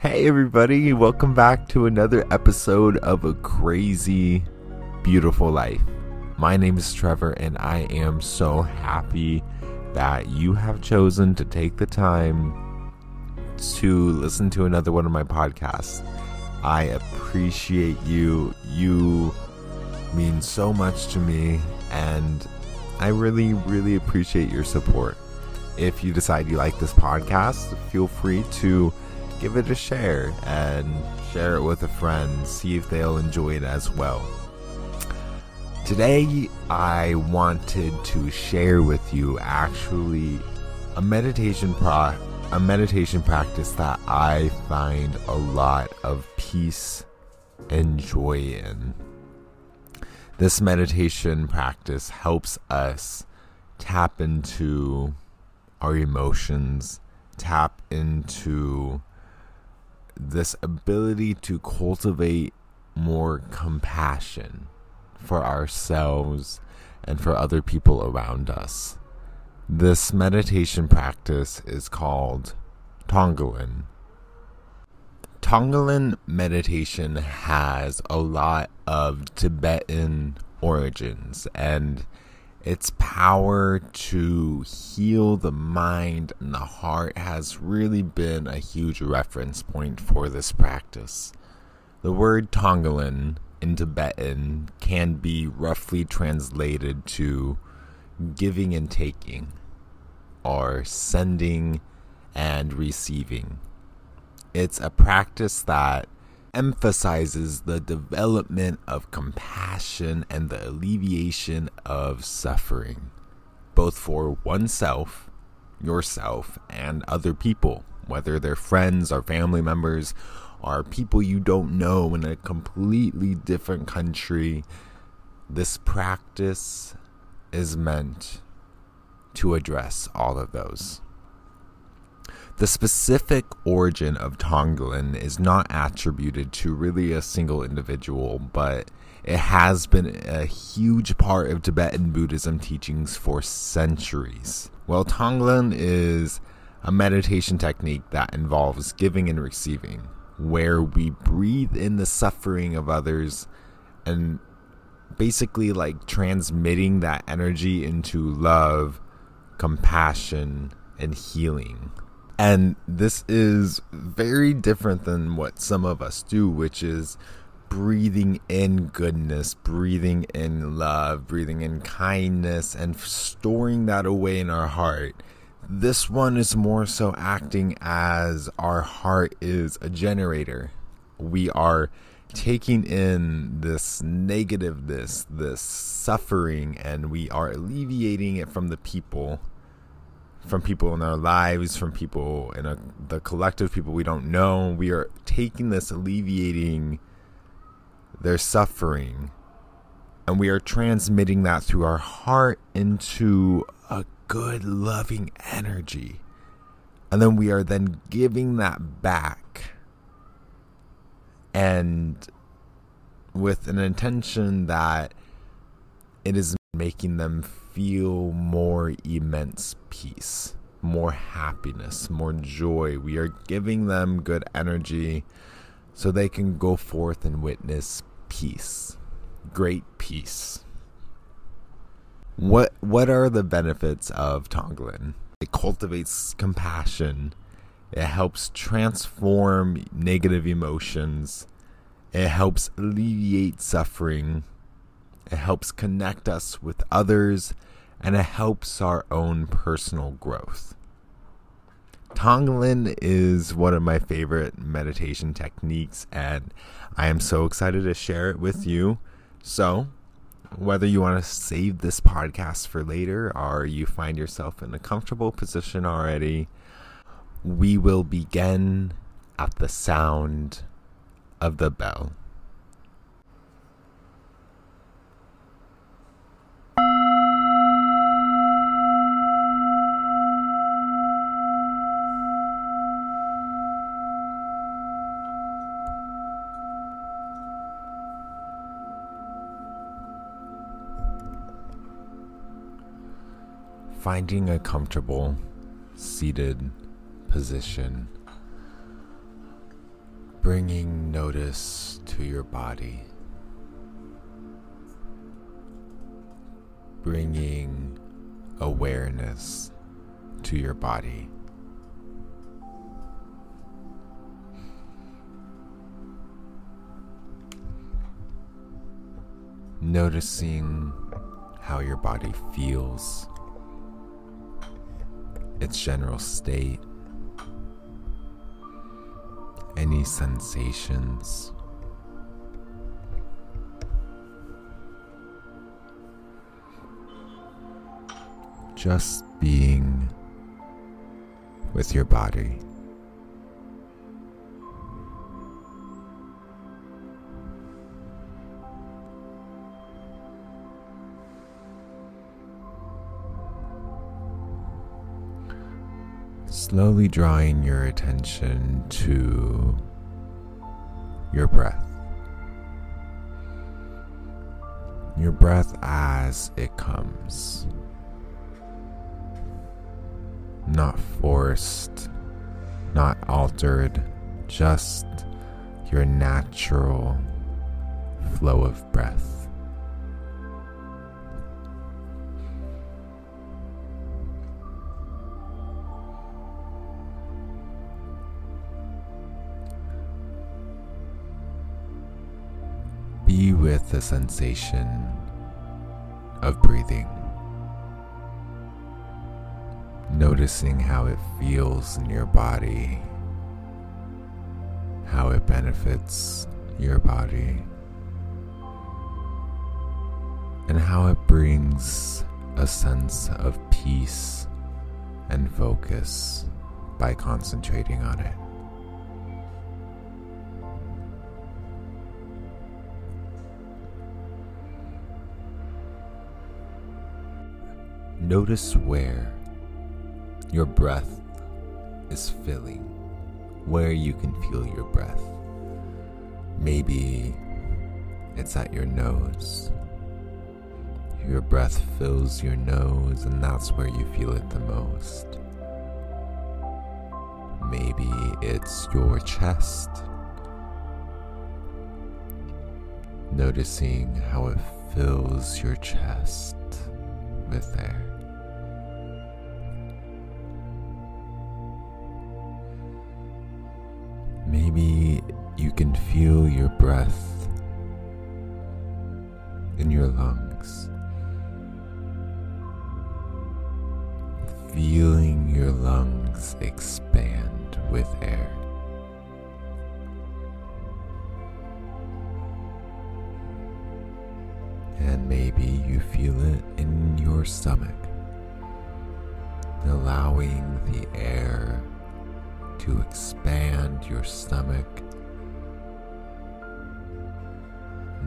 Hey, everybody, welcome back to another episode of A Crazy Beautiful Life. My name is Trevor, and I am so happy that you have chosen to take the time to listen to another one of my podcasts. I appreciate you. You mean so much to me, and I really, really appreciate your support. If you decide you like this podcast, feel free to give it a share and share it with a friend. See if they'll enjoy it as well. Today, I wanted to share with you actually a meditation pro a meditation practice that I find a lot of peace and joy in. This meditation practice helps us tap into our emotions, tap into this ability to cultivate more compassion for ourselves and for other people around us. This meditation practice is called Tonglen. Tonglen meditation has a lot of Tibetan origins and its power to heal the mind and the heart has really been a huge reference point for this practice. The word Tonglen in Tibetan can be roughly translated to giving and taking, or sending and receiving. It's a practice that emphasizes the development of compassion and the alleviation of suffering, both for oneself, yourself, and other people, whether they're friends or family members or people you don't know in a completely different country. This practice is meant to address all of those. The specific origin of Tonglen is not attributed to really a single individual, but it has been a huge part of Tibetan Buddhism teachings for centuries. Well, Tonglen is a meditation technique that involves giving and receiving, where we breathe in the suffering of others and basically like transmitting that energy into love, compassion, and healing. And this is very different than what some of us do, which is breathing in goodness, breathing in love, breathing in kindness, and storing that away in our heart. This one is more so acting as our heart is a generator. We are taking in this negativeness, this suffering, and we are alleviating it from the people from people in our lives, from people in a, the collective people we don't know. We are taking this, alleviating their suffering, and we are transmitting that through our heart into a good, loving energy. And then we are then giving that back. And with an intention that it is making them feel more immense peace, more happiness, more joy. We are giving them good energy so they can go forth and witness peace, great peace. What what are the benefits of Tonglen? It cultivates compassion. It helps transform negative emotions. It helps alleviate suffering. It helps connect us with others and it helps our own personal growth. Tonglen is one of my favorite meditation techniques, and I am so excited to share it with you. So, whether you want to save this podcast for later or you find yourself in a comfortable position already, we will begin at the sound of the bell. Finding a comfortable seated position. bringing notice to your body, bringing awareness to your body. Noticing how your body feels, its general state, any sensations. Just being with your body. Slowly drawing your attention to your breath. Your breath as it comes. Not forced, not altered, just your natural flow of breath. The sensation of breathing, noticing how it feels in your body, how it benefits your body, and how it brings a sense of peace and focus by concentrating on it. Notice where your breath is filling, where you can feel your breath. Maybe it's at your nose. Your breath fills your nose, and that's where you feel it the most. Maybe it's your chest. Noticing how it fills your chest with air. Maybe you can feel your breath in your lungs. Feeling your lungs expand with air. And maybe you feel it in your stomach, allowing the air to expand your stomach,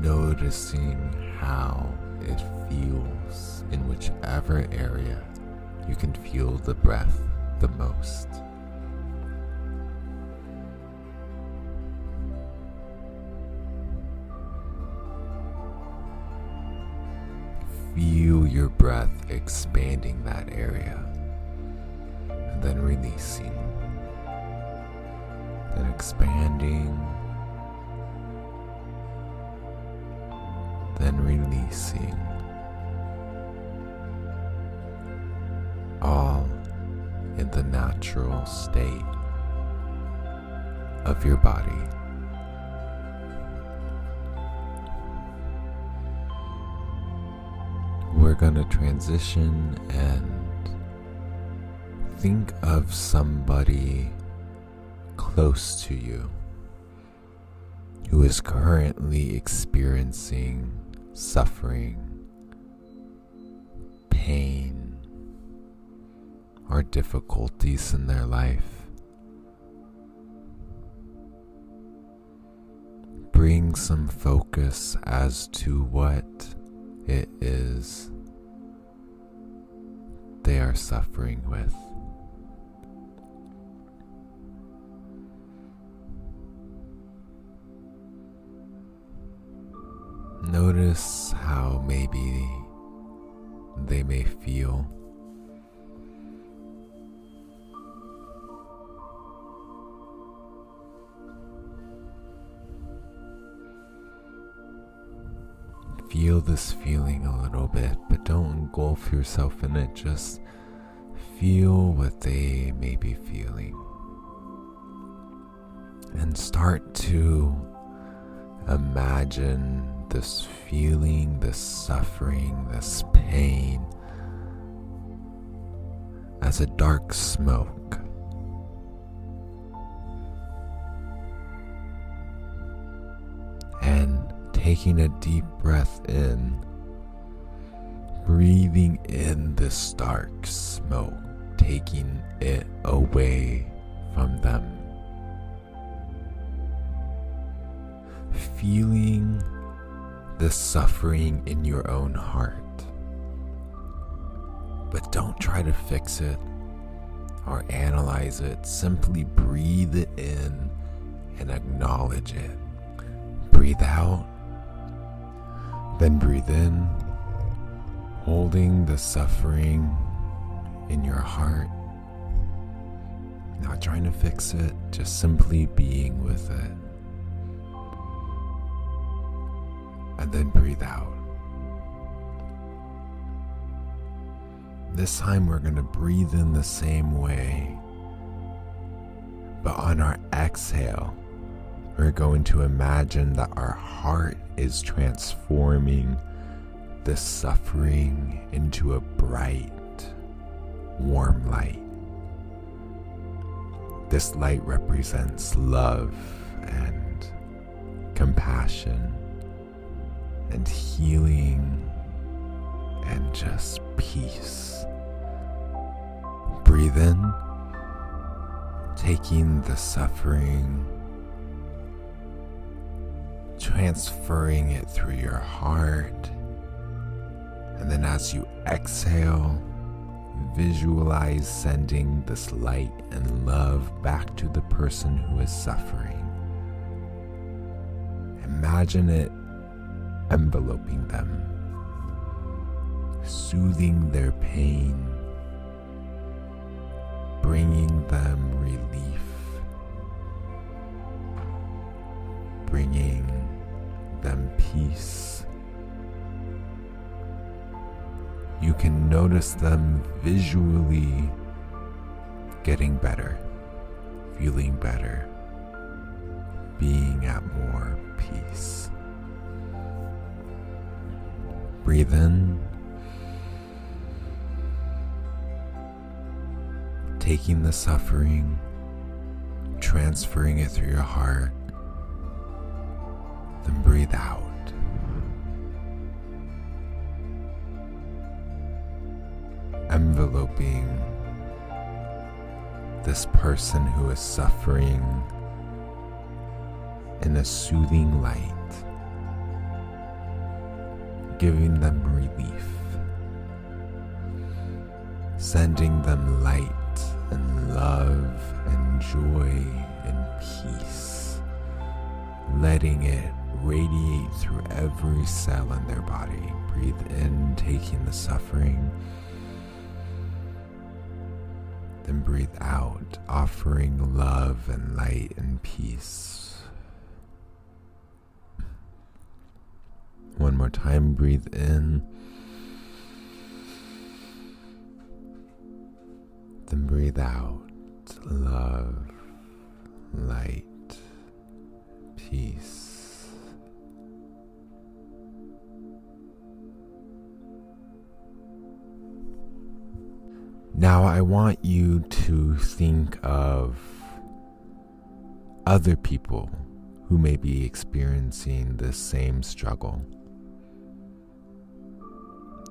noticing how it feels in whichever area you can feel the breath the most. Feel your breath expanding that area and then releasing then expanding, then releasing. All in the natural state of your body. We're going to transition and think of somebody close to you who is currently experiencing suffering, pain, or difficulties in their life. Bring some focus as to what it is they are suffering with. Notice how maybe they may feel. Feel this feeling a little bit, but don't engulf yourself in it. Just feel what they may be feeling. And start to imagine this feeling, this suffering, this pain as a dark smoke. And taking a deep breath in, breathing in this dark smoke, taking it away from them. Feeling the suffering in your own heart. But don't try to fix it or analyze it. Simply breathe it in and acknowledge it. Breathe out, then breathe in, holding the suffering in your heart. Not trying to fix it, just simply being with it. And then breathe out. This time we're going to breathe in the same way. But on our exhale, we're going to imagine that our heart is transforming the suffering into a bright, warm light. This light represents love and compassion and healing and just peace. Breathe in, taking the suffering, transferring it through your heart. And then as you exhale, visualize sending this light and love back to the person who is suffering. Imagine it enveloping them, soothing their pain, bringing them relief, bringing them peace. You can notice them visually getting better, feeling better, being at more peace. Breathe in, taking the suffering, transferring it through your heart, then breathe out. Enveloping this person who is suffering in a soothing light giving them relief, sending them light and love and joy and peace, letting it radiate through every cell in their body. Breathe in, taking the suffering. Then breathe out, offering love and light and peace. More time, breathe in. Then breathe out. Love, light, peace. Now, I want you to think of other people who may be experiencing the same struggle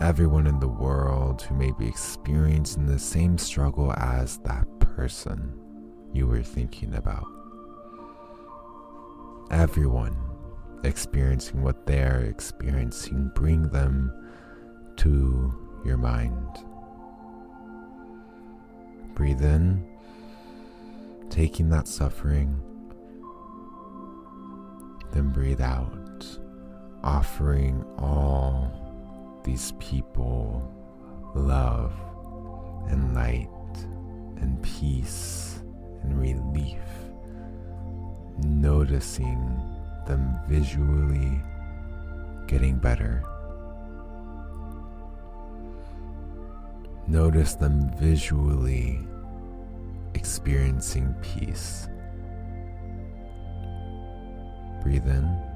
everyone in the world who may be experiencing the same struggle as that person you were thinking about. Everyone experiencing what they're experiencing, bring them to your mind. Breathe in, taking that suffering, then breathe out, offering all these people love and light and peace and relief, noticing them visually getting better. Notice them visually experiencing peace. Breathe in,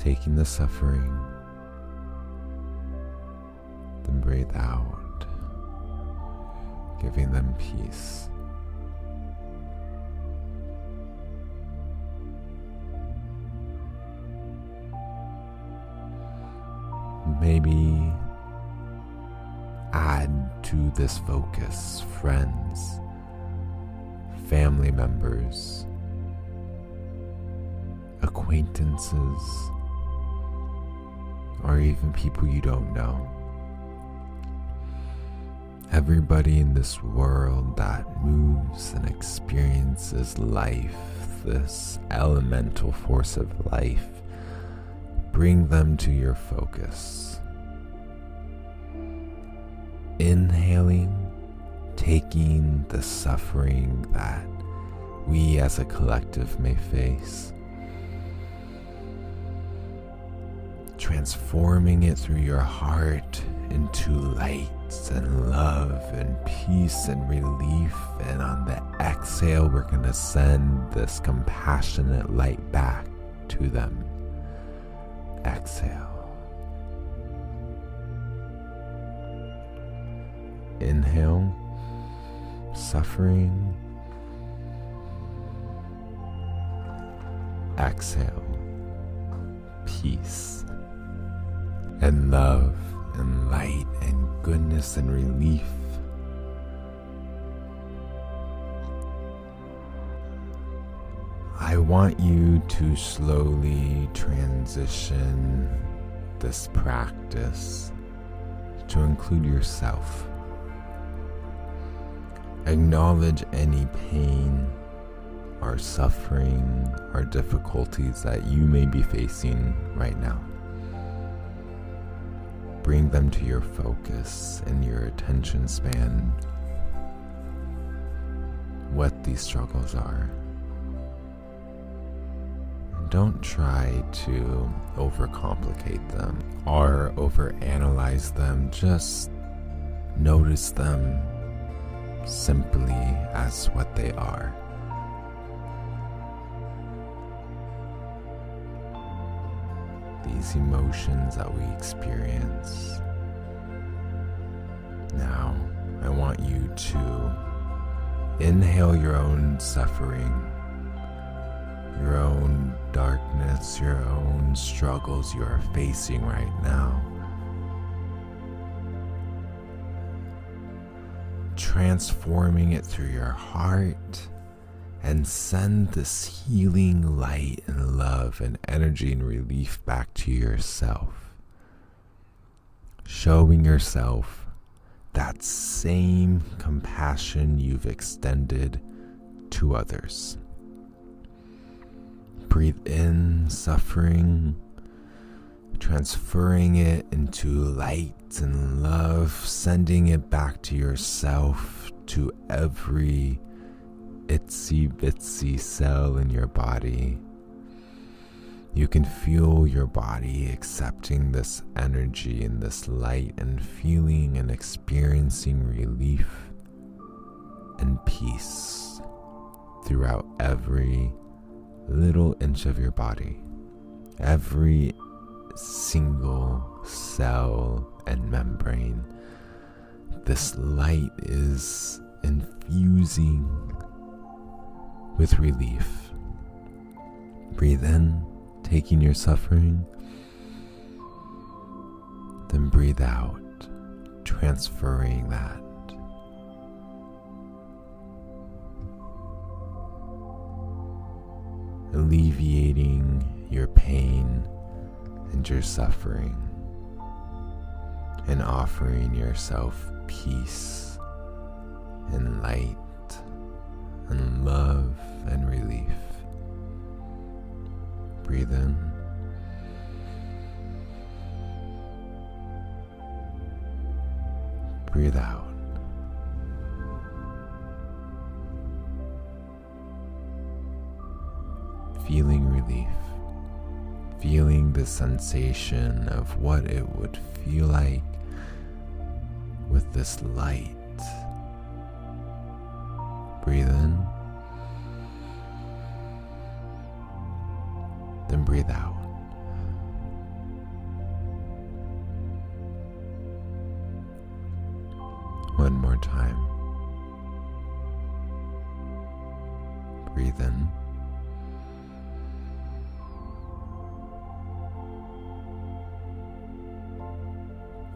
taking the suffering, then breathe out, giving them peace. Maybe add to this focus friends, family members, acquaintances, or even people you don't know. Everybody in this world that moves and experiences life, this elemental force of life, bring them to your focus. Inhaling, taking the suffering that we as a collective may face transforming it through your heart into light and love and peace and relief. And on the exhale, we're going to send this compassionate light back to them. Exhale. Inhale, suffering. Exhale, peace and love and light and goodness and relief. I want you to slowly transition this practice to include yourself. Acknowledge any pain or suffering or difficulties that you may be facing right now bring them to your focus and your attention span what these struggles are. Don't try to overcomplicate them or overanalyze them. Just notice them simply as what they are. These emotions that we experience. Now, I want you to inhale your own suffering, your own darkness, your own struggles you are facing right now. Transforming it through your heart and send this healing light and love and energy and relief back to yourself. Showing yourself that same compassion you've extended to others. Breathe in suffering, transferring it into light and love, sending it back to yourself, to every itsy bitsy cell in your body. You can feel your body accepting this energy and this light and feeling and experiencing relief and peace throughout every little inch of your body, every single cell and membrane. This light is infusing with relief. Breathe in, taking your suffering. Then breathe out, transferring that. Alleviating your pain and your suffering, and offering yourself peace and light and love and relief. Breathe in. Breathe out. Feeling relief, feeling the sensation of what it would feel like with this light. Breathe in, breathe out. One more time. Breathe in.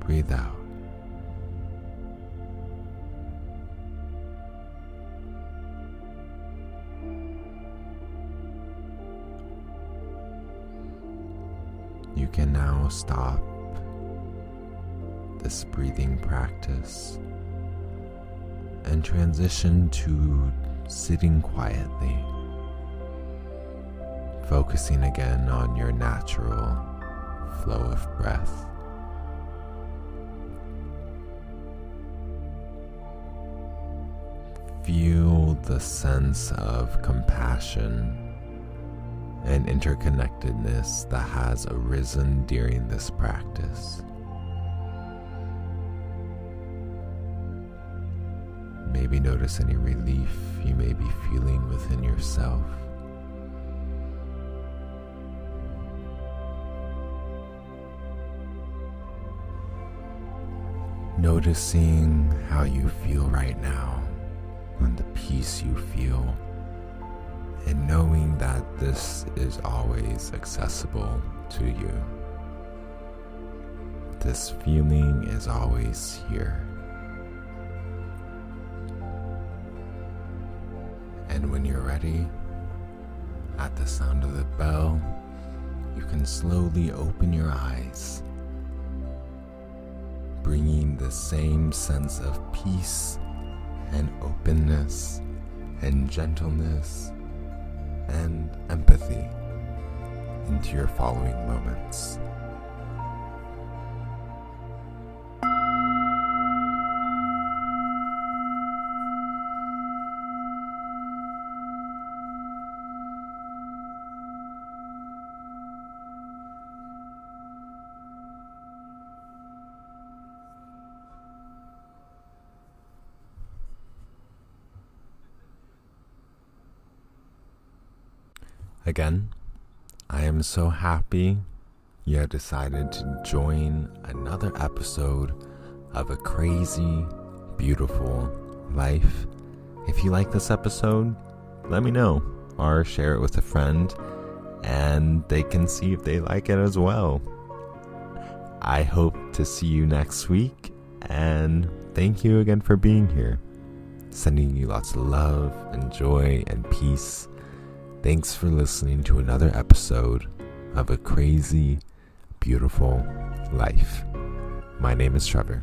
Breathe out. Stop this breathing practice and transition to sitting quietly, focusing again on your natural flow of breath. Feel the sense of compassion and interconnectedness that has arisen during this practice. Maybe notice any relief you may be feeling within yourself. Noticing how you feel right now and the peace you feel, and knowing that this is always accessible to you. This feeling is always here. And when you're ready, at the sound of the bell, you can slowly open your eyes, bringing the same sense of peace and openness and gentleness and empathy into your following moments. Again, I am so happy you have decided to join another episode of a crazy, beautiful life. If you like this episode, let me know or share it with a friend and they can see if they like it as well. I hope to see you next week and thank you again for being here. Sending you lots of love and joy and peace. Thanks for listening to another episode of A Crazy, Beautiful Life. My name is Trevor.